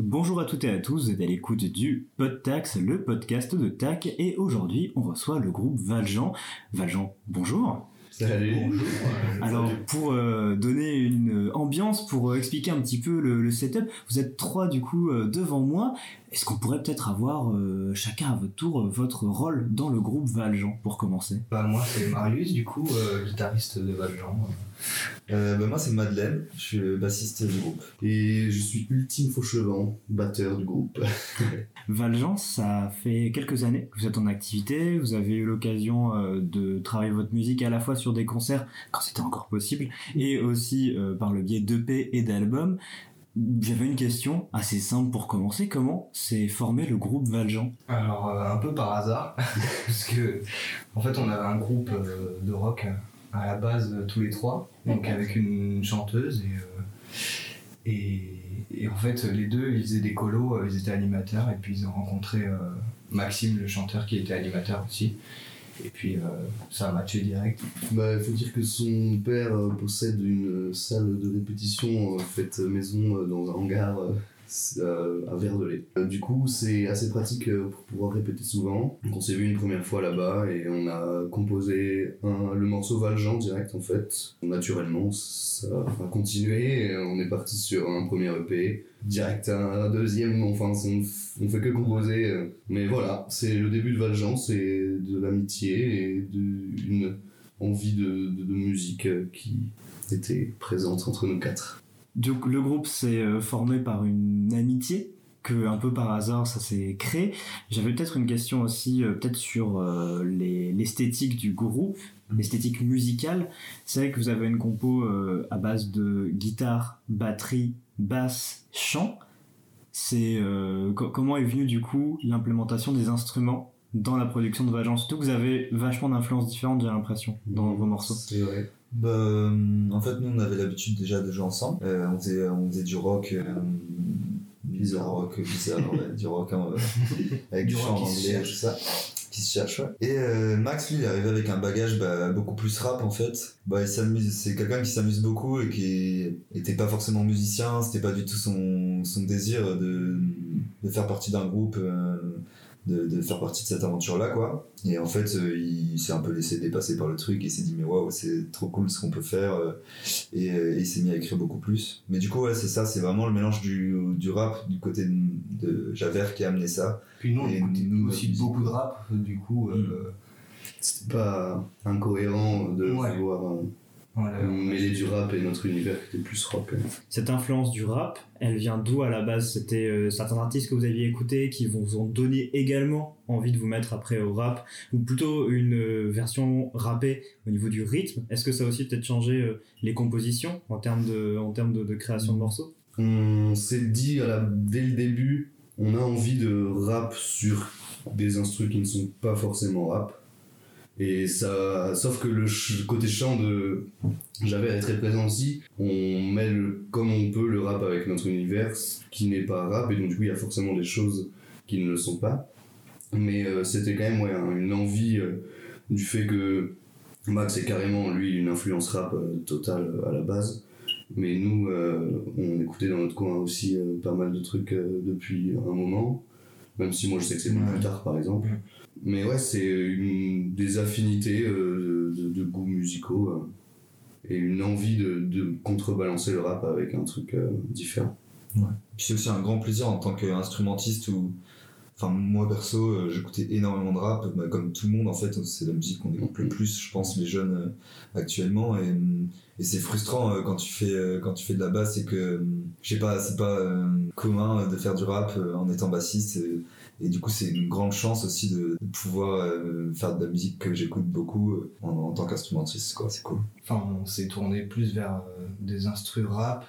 Bonjour à toutes et à tous, vous êtes à l'écoute du PodTax, le podcast de TAC, et aujourd'hui on reçoit le groupe Valjean. Valjean, bonjour. Salut. Bonjour. Alors pour euh, donner une ambiance, pour euh, expliquer un petit peu le, le setup, vous êtes trois du coup euh, devant moi. Est-ce qu'on pourrait peut-être avoir euh, chacun à votre tour euh, votre rôle dans le groupe Valjean pour commencer? Bah, moi, c'est Marius, du coup, euh, guitariste de Valjean. Euh, bah, moi, c'est Madeleine, je suis le bassiste du groupe. Et je suis Ultime Fauchevent, batteur du groupe. Valjean, ça fait quelques années que vous êtes en activité, vous avez eu l'occasion euh, de travailler votre musique à la fois sur des concerts quand c'était encore possible et aussi euh, par le biais d'EP et d'albums. J'avais une question assez simple pour commencer, comment s'est formé le groupe Valjean? Alors, euh, un peu par hasard, parce que, en fait, on avait un groupe euh, de rock euh, à la base, euh, tous les trois, donc avec une chanteuse, et, euh, et, et en fait, les deux, ils faisaient des colos, euh, ils étaient animateurs, et puis ils ont rencontré euh, Maxime, le chanteur, qui était animateur aussi. Et puis, euh, ça a matché direct. Bah, il faut dire que son père euh, possède une salle de répétition euh, faite maison euh, dans un hangar euh, s- euh, à Verdelais. Euh, du coup, c'est assez pratique euh, pour pouvoir répéter souvent. On s'est vu une première fois là-bas et on a composé un- le morceau Valjean direct en fait. Naturellement, ça a continué on est parti sur un premier EP. Direct un, un deuxième, enfin, on, on fait que composer. Mais voilà, c'est le début de Valjean, c'est de l'amitié et d'une envie de, de, de musique qui était présente entre nous quatre. Donc le groupe s'est euh, formé par une amitié que un peu par hasard ça s'est créé. J'avais peut-être une question aussi euh, peut-être sur euh, les- l'esthétique du groupe, l'esthétique musicale. C'est vrai que vous avez une compo euh, à base de guitare, batterie, basse, chant. C'est co- comment est venue du coup l'implémentation des instruments dans la production de Valjean Surtout que vous avez vachement d'influences différentes, j'ai l'impression, dans vos morceaux. C'est vrai. Bah, en fait, nous, on avait l'habitude déjà de jouer ensemble. Euh, on, faisait, on faisait du rock. Euh, Bizarre. rock bizarre, ouais, du rock hein, euh, avec du, Du chant anglais, tout ça, qui se cherche. Ouais. Et euh, Max, lui, il est arrivé avec un bagage bah, beaucoup plus rap en fait. Bah, il s'amuse, c'est quelqu'un qui s'amuse beaucoup et qui était pas forcément musicien. C'était pas du tout son, son désir de, de faire partie d'un groupe. euh, de, de faire partie de cette aventure là quoi. Et en fait euh, il s'est un peu laissé dépasser par le truc il s'est dit mais waouh c'est trop cool ce qu'on peut faire euh, et, euh, et il s'est mis à écrire beaucoup plus. Mais du coup ouais c'est ça c'est vraiment le mélange du, du rap du côté de, de Javert qui a amené ça. Puis nous, on Et écoutait nous, aussi beaucoup de rap, du coup, euh, C'était pas incohérent de Ouais. vouloir euh, voilà, on- mêler du rap et notre univers qui était plus rock. Cette influence du rap, elle vient d'où à la base? C'était euh, certains artistes que vous aviez écoutés qui vous ont donné également envie de vous mettre après au rap, ou plutôt une euh, version rappée au niveau du rythme? Est-ce que ça a aussi peut-être changé euh, les compositions en termes de, en termes de, de création de morceaux? On s'est dit à la- dès le début, on a envie de rap sur des instruments qui ne sont pas forcément rap. Et ça, sauf que le côté chant de Javert est très présent aussi. On mêle comme on peut le rap avec notre univers qui n'est pas rap et donc du coup il y a forcément des choses qui ne le sont pas. Mais euh, c'était quand même ouais, un- une envie euh, du fait que Max est carrément lui une influence rap euh, totale à la base. Mais nous, on écoutait dans notre coin aussi pas mal de trucs depuis un moment. Même si moi je sais que c'est Ouais. plus tard par exemple. Ouais. Mais ouais, c'est des affinités euh, de, de goûts musicaux euh, et une envie de, de contrebalancer le rap avec un truc euh, différent. Puis c'est aussi un grand plaisir en tant qu'instrumentiste où, enfin moi perso, euh, j'écoutais énormément de rap, bah, comme tout le monde en fait, c'est la musique qu'on écoute le plus, je pense, les jeunes euh, actuellement, et, euh, et c'est frustrant euh, quand tu fais euh, quand tu fais de la basse et que, je sais pas, c'est pas euh, commun de faire du rap euh, en étant bassiste, et, et du coup c'est une grande chance aussi de, de pouvoir euh, faire de la musique que j'écoute beaucoup euh, en, en tant qu'instrumentiste, quoi, c'est cool. Enfin, on s'est tourné plus vers euh, des instrus rap,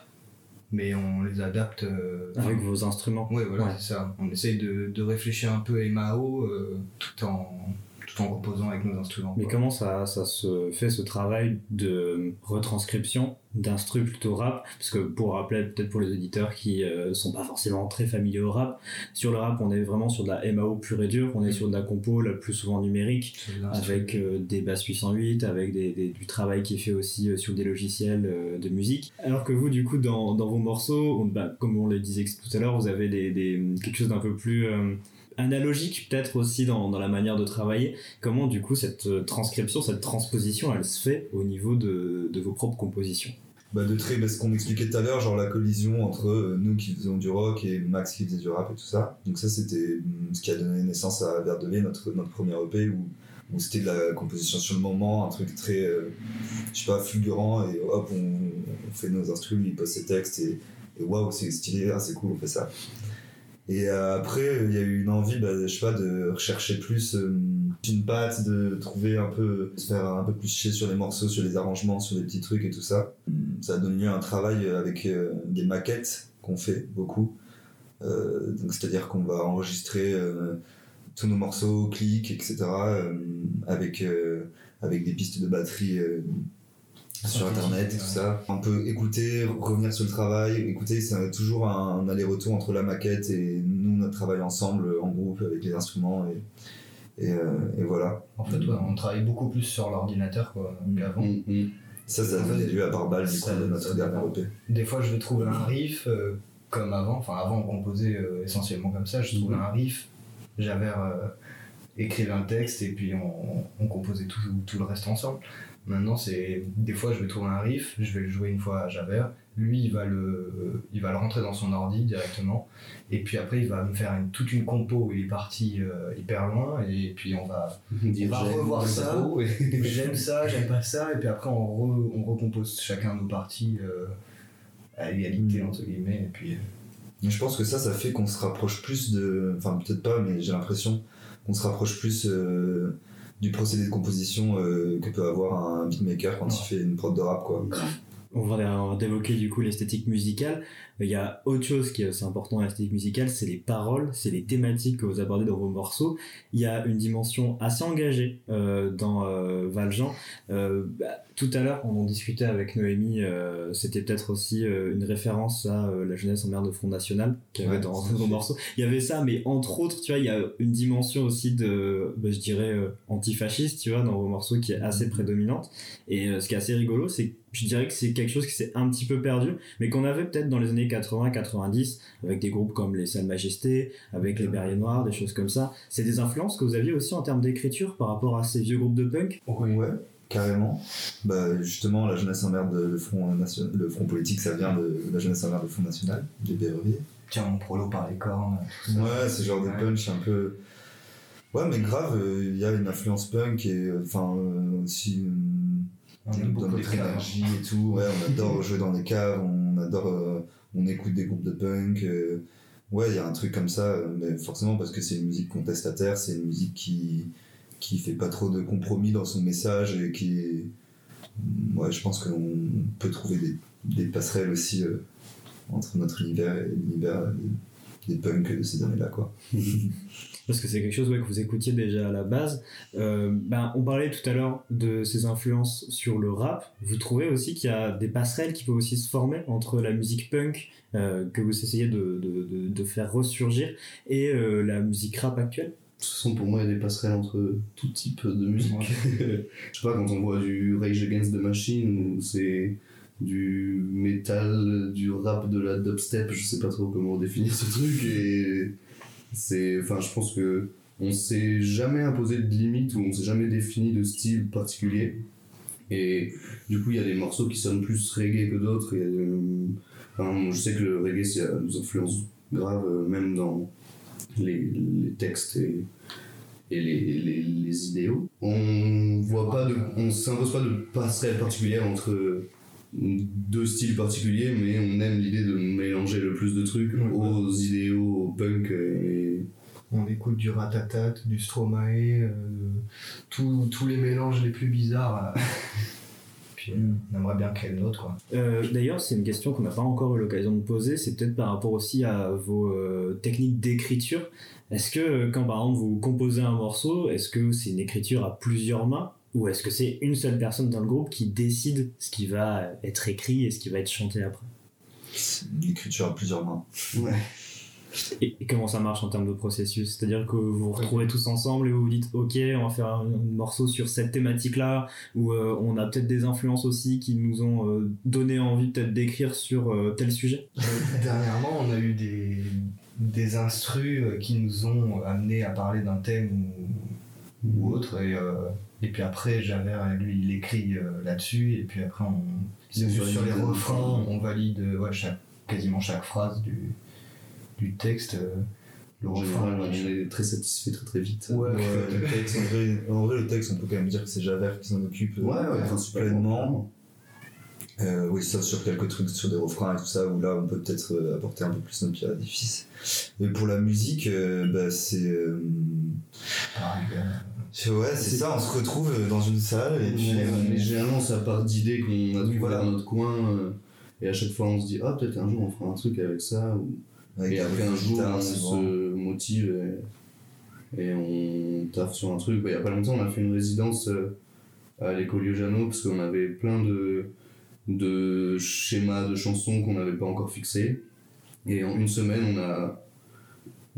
mais on les adapte. euh, avec vos instruments Ouais, voilà, Ouais. c'est ça. On essaye de, de réfléchir un peu MAO euh, tout en tout en composant avec nos instruments. Mais quoi. comment ça, ça se fait ce travail de retranscription d'instru plutôt rap? Parce que pour rappeler peut-être pour les auditeurs qui euh, sont pas forcément très familiers au rap, sur le rap on est vraiment sur de la MAO pure et dure, on est sur de la compo la plus souvent numérique, l'instru. avec euh, des basses 808, avec des, des- du travail qui est fait aussi euh, sur des logiciels euh, de musique. Alors que vous, du coup, dans, dans vos morceaux, on- bah, comme on le disait tout à l'heure, vous avez des, des- quelque chose d'un peu plus euh, analogique peut-être aussi dans, dans la manière de travailler. Comment, du coup, cette euh, transcription, cette transposition, elle se fait au niveau de, de vos propres compositions? Bah de très, bah, ce qu'on expliquait tout à l'heure, genre la collision entre euh, nous qui faisions du rock et Max qui faisait du rap et tout ça. Donc ça c'était hum, ce qui a donné naissance à Verdevé, notre, notre premier EP où, où c'était de la composition sur le moment, un truc très, euh, je sais pas, fulgurant et hop, on, fait nos instruments, il pose ses textes et, et waouh, c'est stylé, ah, c'est cool, on fait ça. Et euh, après, il y a eu une envie, bah, je sais pas, de rechercher plus euh, une patte, de trouver un peu, se faire un peu plus chier sur les morceaux, sur les arrangements, sur les petits trucs et tout ça. Ça a donné lieu à un travail avec euh, des maquettes qu'on fait beaucoup. Euh, c'est-à-dire qu'on va enregistrer tous nos morceaux, clics, etc. avec, avec des pistes de batterie sur internet et tout ça. On peut écouter, revenir sur le travail, écouter, c'est toujours un, aller-retour entre la maquette et nous, notre travail ensemble, en groupe, avec les instruments et, et, euh, et voilà. En fait, ouais, on travaille beaucoup plus sur l'ordinateur quoi, qu'avant. Mm, mm. Ça, ça a donné lieu à Barbal, du coup, de notre dépend. EP. Des fois, je vais trouver un riff euh, comme avant. Enfin, avant, on composait euh, essentiellement comme ça. Je trouvais un riff, j'avais écrit un texte et puis on, on composait tout, tout le reste ensemble. Maintenant, c'est des fois, je vais trouver un riff, je vais le jouer une fois à Javert. Lui, il va le, il va le rentrer dans son ordi directement. Et puis après, il va me faire une, toute une compo où il est parti euh, hyper loin. Et puis on va, on va revoir ça. et- j'aime ça, j'aime pas ça, et puis après on, re- on recompose chacun nos parties euh, à égalité Mm. entre guillemets, et puis euh, je pense que ça, ça fait qu'on se rapproche plus de. Enfin, peut-être pas, mais j'ai l'impression qu'on se rapproche plus euh, du procédé de composition euh, que peut avoir un beatmaker quand il fait une prod de rap, quoi. on va d'évoquer du coup l'esthétique musicale. Il y a autre chose qui est assez important dans l'esthétique musicale, c'est les paroles, c'est les thématiques que vous abordez dans vos morceaux. Il y a une dimension assez engagée euh, dans euh, Valjean. Euh, bah, tout à l'heure, on en discutait avec Noémie, c'était peut-être aussi une référence à la jeunesse en mer de Front National qu'il y avait Ouais, dans, à vos morceaux. Il y avait ça, mais entre autres, tu vois, il y a une dimension aussi de, bah, je dirais, antifasciste, tu vois, dans vos morceaux qui est assez prédominante. Et ce qui est assez rigolo, c'est que je dirais que c'est quelque chose qui s'est un petit peu perdu, mais qu'on avait peut-être dans les années 80-90, avec des groupes comme les Salles Majestés, avec les Berriers Noirs, des choses comme ça. C'est des influences que vous aviez aussi en termes d'écriture par rapport à ces vieux groupes de punk? Ouais, carrément. Bah, justement, la jeunesse en mer de le front, nation- le front politique, ça vient de la jeunesse en mer de Front National, des BRV. tiens mon prolo par les cornes. tout ça. Ouais, c'est genre des Ouais. punch un peu. Ouais, mais grave, euh, il y a une influence punk et euh, enfin euh, aussi. euh, On aime beaucoup de l'énergie et tout. Ouais, on adore jouer dans les caves, on adore. On écoute des groupes de punk. euh, ouais, il y a un truc comme ça, euh, mais forcément parce que c'est une musique contestataire, c'est une musique qui qui fait pas trop de compromis dans son message et qui. Ouais, je pense qu'on peut trouver des, passerelles aussi euh, entre notre univers et l'univers des, punks de ces années-là, quoi. parce que c'est quelque chose ouais, que vous écoutiez déjà à la base. Euh, ben, on parlait tout à l'heure de ces influences sur le rap. Vous trouvez aussi qu'il y a des passerelles qui peuvent aussi se former entre la musique punk euh, que vous essayez de, de, de, de faire ressurgir et euh, la musique rap actuelle? Toute façon, pour moi, il y a des passerelles entre tout type de musique. je sais pas, quand on voit du Rage Against the Machine, ou c'est du métal, du rap, de la dubstep, je sais pas trop comment définir ce truc, et c'est. Enfin, je pense que on s'est jamais imposé de limite, ou on s'est jamais défini de style particulier. Et du coup, il y a des morceaux qui sonnent plus reggae que d'autres. euh, enfin, je sais que le reggae, ça nous influence grave, euh, même dans les, les textes et, et les, les, les idéaux. On voit pas on s'impose pas de passerelle particulière entre deux styles particuliers, mais on aime l'idée de mélanger le plus de trucs Ouais. aux idéaux, au punk et On écoute du Ratatat, du Stromae, euh, tous tous les mélanges les plus bizarres. euh. puis euh, on aimerait bien quoi. Euh, D'ailleurs, c'est une question qu'on n'a pas encore eu l'occasion de poser. C'est peut-être par rapport aussi à vos euh, techniques d'écriture. Est-ce que euh, quand par exemple vous composez un morceau, est-ce que c'est une écriture à plusieurs mains? Ou est-ce que c'est une seule personne dans le groupe qui décide ce qui va être écrit et ce qui va être chanté après? C'est une écriture à plusieurs mains. Ouais. et, et comment ça marche en termes de processus? C'est-à-dire que vous vous retrouvez tous ensemble et vous vous dites ok, on va faire un, un morceau sur cette thématique-là, ou euh, on a peut-être des influences aussi qui nous ont euh, donné envie peut-être d'écrire sur euh, tel sujet. Dernièrement, on a eu des, des instrus qui nous ont amené à parler d'un thème ou, ou autre. Et, euh, et puis après, Javert, lui, il écrit euh, là-dessus. Et puis après, on, sur, sur les les refrains, refrains. on valide euh, ouais, chaque, quasiment chaque phrase du, du texte. euh, le refrain. on est très satisfait très très vite. Ouais, Ouais, le texte, en, vrai, en vrai, le texte, on peut quand même dire que c'est Javert qui s'en occupe. euh, Ouais, ouais, pleinement. Euh, oui, ça sur quelques trucs, sur des refrains et tout ça, où là on peut peut-être euh, apporter un peu plus notre pierre à l'édifice. Et pour la musique, euh, bah, c'est. euh, Pareil, euh, c'est- ouais, c'est ça, on se retrouve dans une salle et puis. Mais, on- mais généralement, ça part d'idées qu'on a trouvées voilà. dans notre coin. euh, et à chaque fois, on se dit, ah, peut-être un jour on fera un truc avec ça. ou- avec et après, un jour, guitare, on se motive et, et on taffe sur un truc. Bah, Il y a pas longtemps, on a fait une résidence à l'école Yojano parce qu'on avait plein de, de schémas de chansons qu'on n'avait pas encore fixés. Et en une semaine, on a,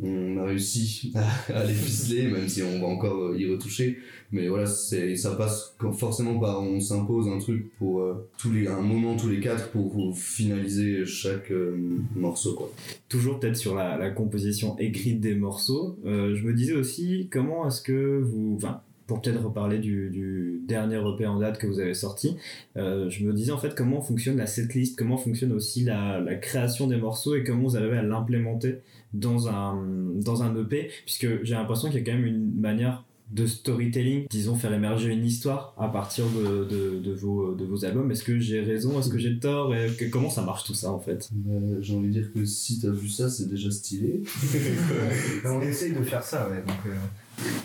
on a réussi à, les ficeler, même si on va encore y retoucher. Mais voilà, ça passe forcément par on s'impose un truc pour euh, tous les, un moment tous les quatre pour, finaliser chaque euh, morceau. Quoi. Toujours peut-être sur la, composition écrite des morceaux. euh, je me disais aussi comment est-ce que vous, pour peut-être reparler du, du dernier EP en date que vous avez sorti, euh, je me disais en fait comment fonctionne la setlist, comment fonctionne aussi la, la création des morceaux et comment vous arrivez à l'implémenter dans un, dans un EP, puisque j'ai l'impression qu'il y a quand même une manière de storytelling, disons faire émerger une histoire à partir de, de, de vos, de vos albums. Est-ce que j'ai raison? Est-ce que j'ai tort? Et que- Comment ça marche tout ça en fait? Euh, J'ai envie de dire que si t'as vu ça, c'est déjà stylé. On essaye de faire ça, ouais. Donc, euh,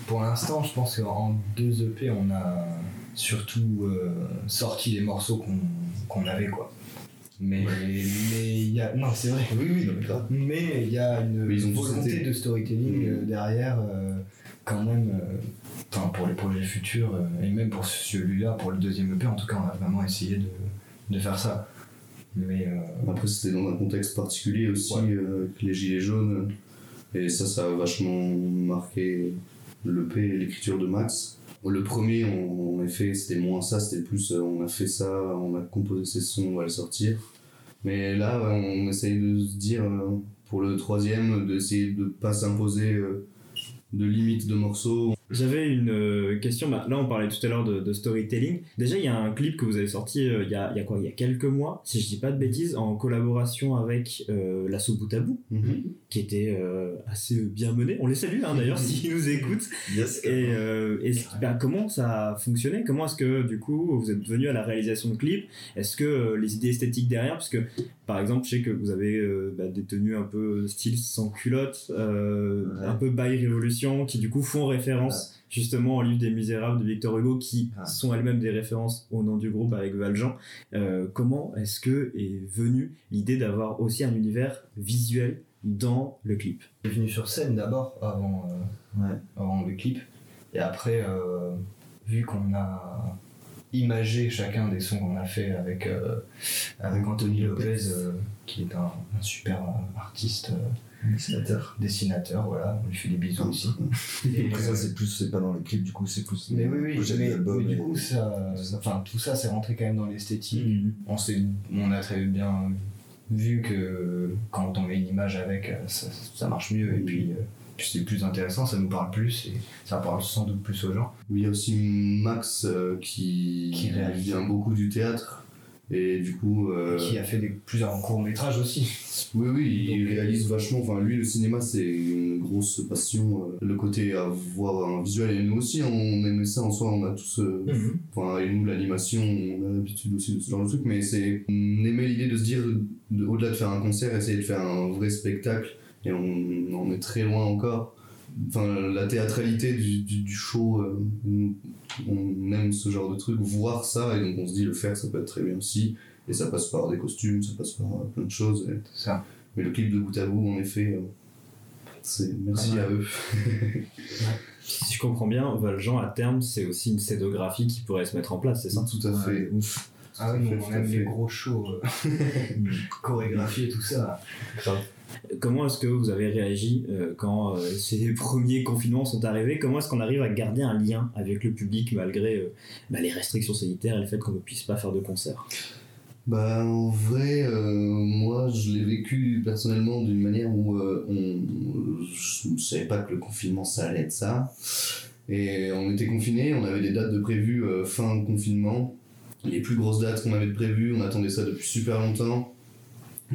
pour l'instant, je pense qu'en deux EP, on a surtout euh, sorti les morceaux qu'on avait, quoi. Mais mais il y a. Non, c'est vrai. Oui, oui, non, mais il y a une volonté de storytelling euh, Mm. derrière, euh, quand même. euh, pour les projets futurs, euh, et même pour celui-là, pour le deuxième EP, en tout cas, on a vraiment essayé de, de faire ça. Mais euh, Après, c'était dans un contexte particulier aussi, Ouais. euh, avec les gilets jaunes. Et ça, ça a vachement marqué l'EP et l'écriture de Max. Le premier, en, en effet, c'était moins ça, c'était plus euh, on a fait ça, on a composé ces sons, on va les sortir. Mais là, on essaye de se dire, euh, pour le troisième, d'essayer de pas s'imposer euh, de limites de morceaux. J'avais une euh, question, bah, là on parlait tout à l'heure de, de storytelling. Déjà il y a un clip que vous avez sorti euh, il y, a, il y a quoi? Il y a quelques mois, si je dis pas de bêtises, en collaboration avec euh, la Soupe Bout à Bout, qui était euh, assez bien mené. On les salue hein, d'ailleurs s'ils nous écoutent. Yes, Et, euh, et bah, comment ça a fonctionné? Comment est-ce que du coup vous êtes venu à la réalisation de clips Est-ce que euh, les idées esthétiques derrière, parce que par exemple je sais que vous avez euh, bah, des tenues un peu style sans culotte, euh, Ouais. un peu by révolution, qui du coup font référence justement au livre des Misérables de Victor Hugo, qui Ouais. sont elles-mêmes des références au nom du groupe avec Valjean. Euh, comment est-ce que est venue l'idée d'avoir aussi un univers visuel dans le clip? Est venu sur scène d'abord avant, euh, Ouais. avant le clip. Et après, euh, vu qu'on a imagé chacun des sons qu'on a fait avec, euh, avec Anthony Lopez, euh, qui est un, un super artiste, euh, Dessinateur. dessinateur, voilà, on lui fait des bisous aussi. Et, Après, ça, c'est plus, c'est pas dans les clips, du coup, c'est plus. mais oui, oui, mais, mais du coup, ça, tout ça. enfin, tout ça, c'est rentré quand même dans l'esthétique. On, s'est- on a très bien vu que quand on met une image avec, ça, ça marche mieux et euh, puis c'est plus intéressant, ça nous parle plus et ça parle sans doute plus aux gens. Il y a aussi Max euh, qui, Qui vient beaucoup du théâtre. Et du coup. euh, Qui a fait des, plusieurs courts-métrages aussi. Oui, oui, il Donc, réalise vachement. Enfin, lui, le cinéma, c'est une grosse passion. euh, Le côté avoir un visuel, et nous aussi, on aimait ça en soi, on a tous. euh, Enfin, et nous, l'animation, on a l'habitude aussi de ce genre de truc, mais c'est. On aimait l'idée de se dire, de- au-delà de faire un concert, essayer de faire un vrai spectacle, et on, en est très loin encore. enfin la théâtralité du, du, du show euh, on- aime ce genre de truc voir ça et donc on se dit le faire ça peut être très bien aussi et ça passe par des costumes ça passe par euh, plein de choses et- C'est ça. mais le clip de bout à bout en effet euh, c'est merci Ouais. à eux Si je comprends bien, Valjean, à terme, c'est aussi une scénographie qui pourrait se mettre en place, c'est ça? Tout à fait Ouf. Ah oui, on aime les gros shows, euh, chorégraphiés et tout ça. Comment est-ce que vous avez réagi euh, quand euh, ces premiers confinements sont arrivés? Comment est-ce qu'on arrive à garder un lien avec le public malgré euh, bah, les restrictions sanitaires et le fait qu'on ne puisse pas faire de concert Bah en vrai, euh, moi je l'ai vécu personnellement d'une manière où euh, on, je ne savais pas que le confinement ça allait être ça. Et on était confinés, on avait des dates de prévues euh, fin confinement. Les plus grosses dates qu'on avait prévues, on attendait ça depuis super longtemps.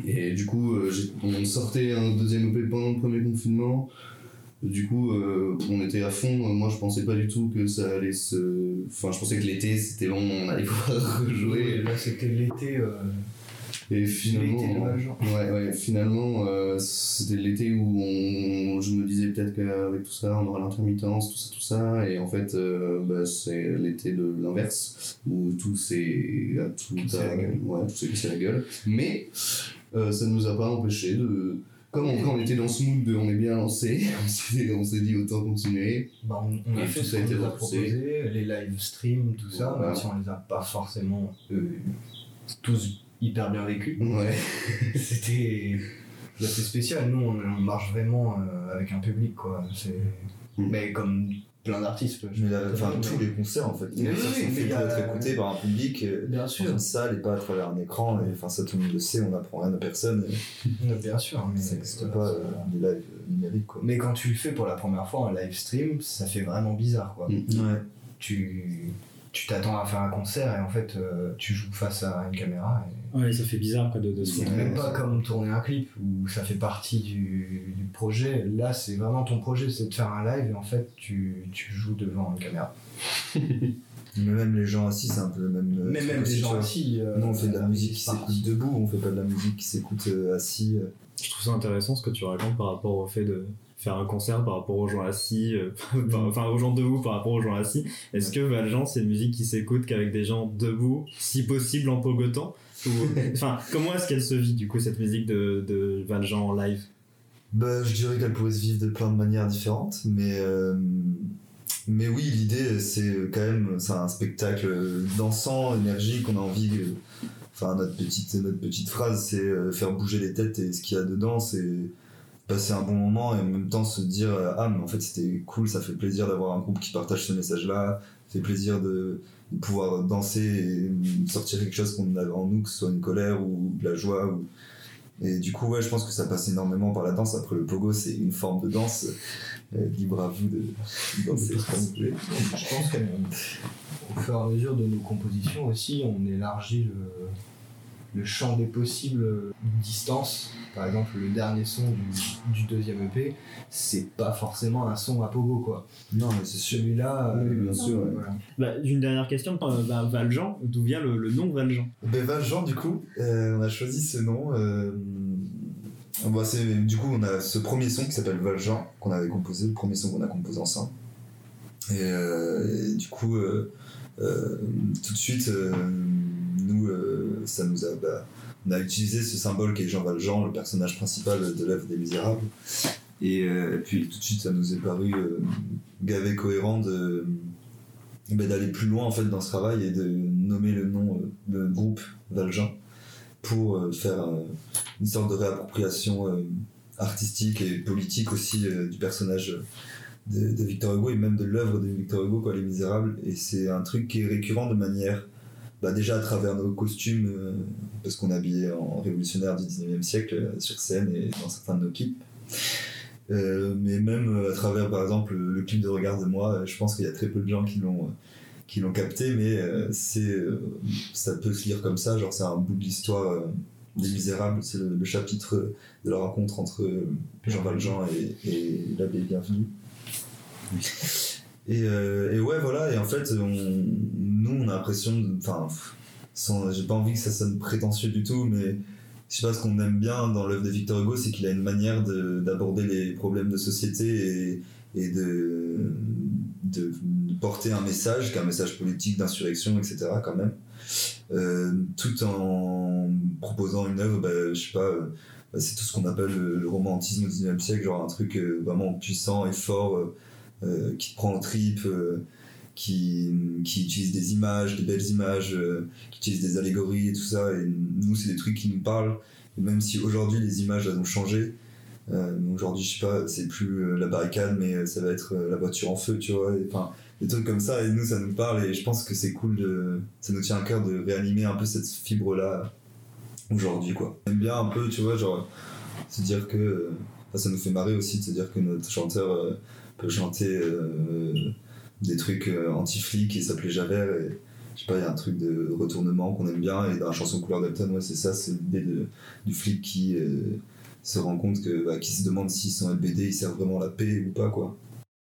Et du coup, euh, on sortait un deuxième EP pendant le premier confinement. Du coup, euh, on était à fond. Moi, je pensais pas du tout que ça allait se. Enfin, je pensais que l'été, c'était bon, on allait pouvoir rejouer. Là, c'était l'été. euh, Et finalement, ouais, ouais, finalement, euh, c'était l'été où on, je me disais peut-être qu'avec tout ça, on aura l'intermittence, tout ça, tout ça, et en fait, euh, bah, c'est l'été de l'inverse où tout s'est tout, a- la gueule. ouais, tout s'est cassé la gueule. Mais euh, ça nous a pas empêché de, comme on, on était dans ce mood de on est bien lancé, on s'est on s'est dit autant continuer. bah, on, on a fait tout ce ça a qu'on été nous a proposé, les live streams, tout ça, Voilà. même si on les a pas forcément euh, tous hyper bien vécus. Ouais. C'était c'est spécial. Nous, on, on marche vraiment euh, avec un public, quoi. C'est Mm. mais comme plein d'artistes. enfin, tous les concerts en fait. Les concerts oui, sont faits pour être écoutés par un public euh, Bien dans sûr, une salle et pas à travers un écran. Et enfin, ça tout le monde le sait, on n'apprend rien à personne. et bien sûr. Mais ça n'existe voilà, pas c'est- euh, les lives numériques quoi. Mais quand tu le fais pour la première fois en live stream, ça fait vraiment bizarre, quoi. Mm. Ouais. Tu tu t'attends à faire un concert et en fait euh, tu joues face à une caméra. Et... Ouais, ça fait bizarre quoi, de, de se C'est même pas comme tourner un clip où ça fait partie du, du projet. Là, c'est vraiment ton projet, c'est de faire un live et en fait, tu, tu joues devant une caméra. Mais même les gens assis, c'est un peu le même. euh, Mais même tu gens assis. euh, Nous, on fait de la euh, musique qui s'écoute debout, on fait pas de la musique qui s'écoute euh, assis. euh. Je trouve ça intéressant ce que tu racontes par rapport au fait de faire un concert par rapport aux gens assis, euh, par- enfin aux gens debout par rapport aux gens assis. Est-ce que Valjean, c'est une musique qui s'écoute qu'avec des gens debout, si possible en pogotant Ou- Enfin, comment est-ce qu'elle se vit du coup cette musique de, de Valjean en live? Bah, je dirais qu'elle pourrait se vivre de plein de manières différentes, mais euh, mais oui, l'idée c'est quand même c'est un spectacle dansant, énergique. On a envie, enfin notre petite notre petite phrase c'est euh, faire bouger les têtes et ce qu'il y a dedans, c'est passer un bon moment et en même temps se dire euh, ah mais en fait c'était cool, ça fait plaisir d'avoir un groupe qui partage ce message-là, ça fait plaisir de, de pouvoir danser et sortir quelque chose qu'on avait en nous, que ce soit une colère ou de la joie ou et du coup, ouais, je pense que ça passe énormément par la danse. Après, le pogo, c'est une forme de danse. Euh, libre à vous de danser. Je pense qu'au fur et à mesure de nos compositions aussi, on élargit le, le champ des possibles distance. Par exemple, le dernier son du, du deuxième EP, c'est pas forcément un son à pogo, quoi. Non, mais c'est. Celui-là, Oui, euh, bien sûr, ouais. voilà. bah, Une dernière question, euh, bah, Valjean, d'où vient le, le nom Valjean? Ben, Valjean, du coup, euh, on a choisi ce nom. euh, bah, c'est, du coup, on a ce premier son qui s'appelle Valjean, qu'on avait composé, le premier son qu'on a composé ensemble. Et, euh, et du coup, euh, euh, tout de suite, euh, bah, on a utilisé ce symbole qui est Jean Valjean, le personnage principal de l'œuvre des Misérables. Et, euh, puis tout de suite, ça nous est paru euh, gavé cohérent de, ben, d'aller plus loin en fait dans ce travail et de nommer le nom euh, de groupe Valjean pour euh, faire une sorte de réappropriation artistique et politique aussi du personnage de, de Victor Hugo et même de l'œuvre de Victor Hugo, quoi, Les Misérables. Et c'est un truc qui est récurrent de manière, bah, déjà à travers nos costumes, euh, parce qu'on est habillé en révolutionnaire du 19e siècle euh, sur scène et dans certains de nos clips. Euh, mais même à travers par exemple le, clip de Regarde-moi, euh, je pense qu'il y a très peu de gens qui l'ont qui l'ont capté, mais c'est ça peut se lire comme ça, genre c'est un bout de l'histoire des Misérables, c'est le, chapitre de la rencontre entre Jean Valjean et, et l'abbé Bienvenu. Et, euh, et ouais, voilà, et en fait, on, nous on a l'impression, enfin, j'ai pas envie que ça sonne prétentieux du tout, mais je sais pas ce qu'on aime bien dans l'œuvre de Victor Hugo c'est qu'il a une manière de- d'aborder les problèmes de société et, et de, de porter un message qui est un message politique d'insurrection etc quand même. Euh, tout en proposant une œuvre bah, je sais pas euh, c'est tout ce qu'on appelle le, romantisme au 19e siècle genre un truc vraiment puissant et fort euh, qui te prend en tripes euh, qui, qui utilise des images, des belles images, euh, qui utilise des allégories et tout ça. Et nous, c'est des trucs qui nous parlent. Et même si aujourd'hui les images elles ont changé, aujourd'hui, je sais pas, c'est plus la barricade, mais ça va être la voiture en feu, tu vois. Enfin, des trucs comme ça. Et nous, ça nous parle. Et je pense que c'est cool de. Ça nous tient à cœur de réanimer un peu cette fibre-là aujourd'hui, quoi. On aime bien un peu, tu vois, genre, se dire que. ça nous fait marrer aussi de se dire que notre chanteur peut chanter. euh, des trucs euh, anti-flics et s'appelait Javert et je sais pas il y a un truc de retournement qu'on aime bien et dans la chanson couleur d'Elton ouais c'est ça c'est l'idée du flic qui euh, se rend compte que bah, qui se demande si son LBD il sert vraiment la paix ou pas quoi